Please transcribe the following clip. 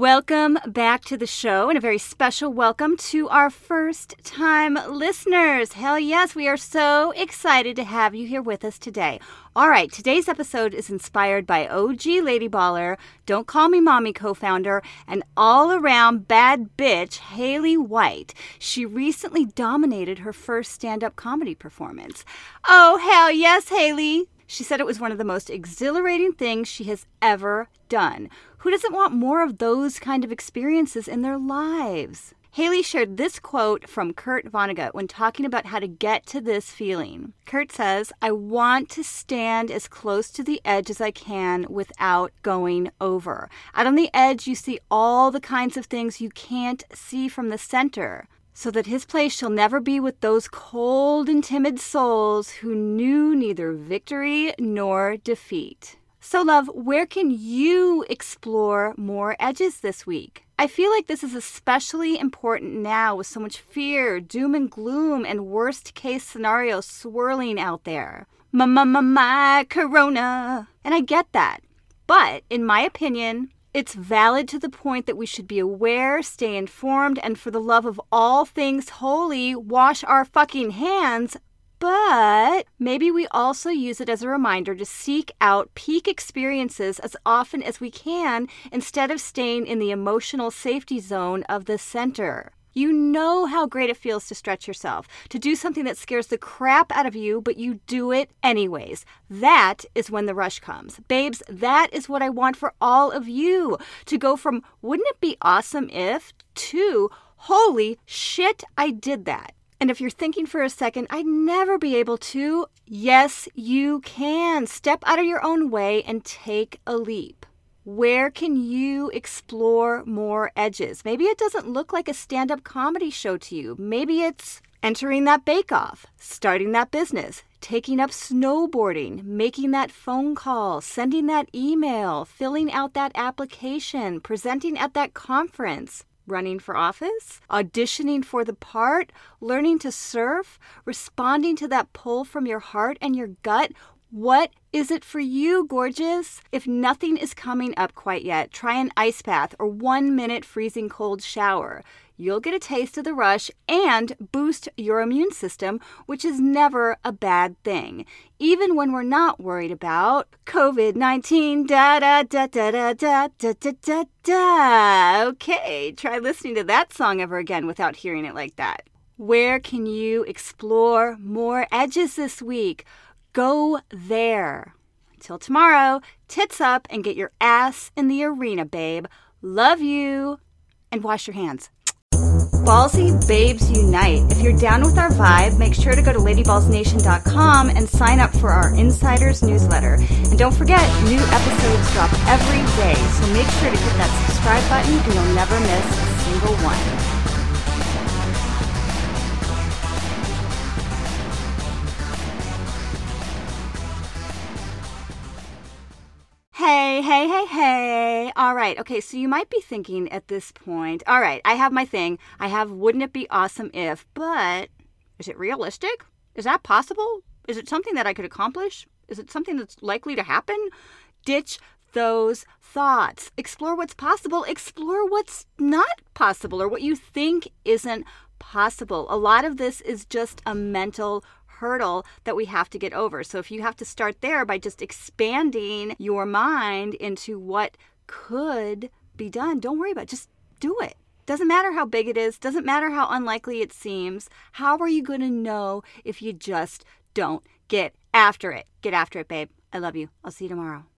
Welcome back to the show and a very special welcome to our first time listeners. Hell yes, we are so excited to have you here with us today. All right, today's episode is inspired by OG Lady Baller, Don't Call Me Mommy co founder, and all around bad bitch Haley White. She recently dominated her first stand up comedy performance. Oh, hell yes, Haley. She said it was one of the most exhilarating things she has ever done. Who doesn't want more of those kind of experiences in their lives? Haley shared this quote from Kurt Vonnegut when talking about how to get to this feeling. Kurt says, I want to stand as close to the edge as I can without going over. Out on the edge, you see all the kinds of things you can't see from the center so that his place shall never be with those cold and timid souls who knew neither victory nor defeat. So, love, where can you explore more edges this week? I feel like this is especially important now with so much fear, doom and gloom, and worst case scenarios swirling out there. My, my, my, my, corona. And I get that. But in my opinion, it's valid to the point that we should be aware, stay informed, and for the love of all things holy, wash our fucking hands. But maybe we also use it as a reminder to seek out peak experiences as often as we can instead of staying in the emotional safety zone of the center. You know how great it feels to stretch yourself, to do something that scares the crap out of you, but you do it anyways. That is when the rush comes. Babes, that is what I want for all of you to go from, wouldn't it be awesome if, to, holy shit, I did that. And if you're thinking for a second, I'd never be able to, yes, you can. Step out of your own way and take a leap. Where can you explore more edges? Maybe it doesn't look like a stand up comedy show to you. Maybe it's entering that bake off, starting that business, taking up snowboarding, making that phone call, sending that email, filling out that application, presenting at that conference. Running for office, auditioning for the part, learning to surf, responding to that pull from your heart and your gut, what is it for you, gorgeous? If nothing is coming up quite yet, try an ice bath or one minute freezing cold shower. You'll get a taste of the rush and boost your immune system, which is never a bad thing. Even when we're not worried about COVID 19, da da da da da da da da da da. Okay, try listening to that song ever again without hearing it like that. Where can you explore more edges this week? Go there. Until tomorrow, tits up and get your ass in the arena, babe. Love you. And wash your hands. Ballsy Babes Unite. If you're down with our vibe, make sure to go to ladyballsnation.com and sign up for our insiders newsletter. And don't forget, new episodes drop every day, so make sure to hit that subscribe button and you'll never miss a single one. Hey, hey, hey, hey. All right. Okay, so you might be thinking at this point, all right, I have my thing. I have wouldn't it be awesome if, but is it realistic? Is that possible? Is it something that I could accomplish? Is it something that's likely to happen? Ditch those thoughts. Explore what's possible. Explore what's not possible or what you think isn't possible. A lot of this is just a mental hurdle that we have to get over. So if you have to start there by just expanding your mind into what could be done, don't worry about it. Just do it. Doesn't matter how big it is, doesn't matter how unlikely it seems. How are you going to know if you just don't get after it? Get after it, babe. I love you. I'll see you tomorrow.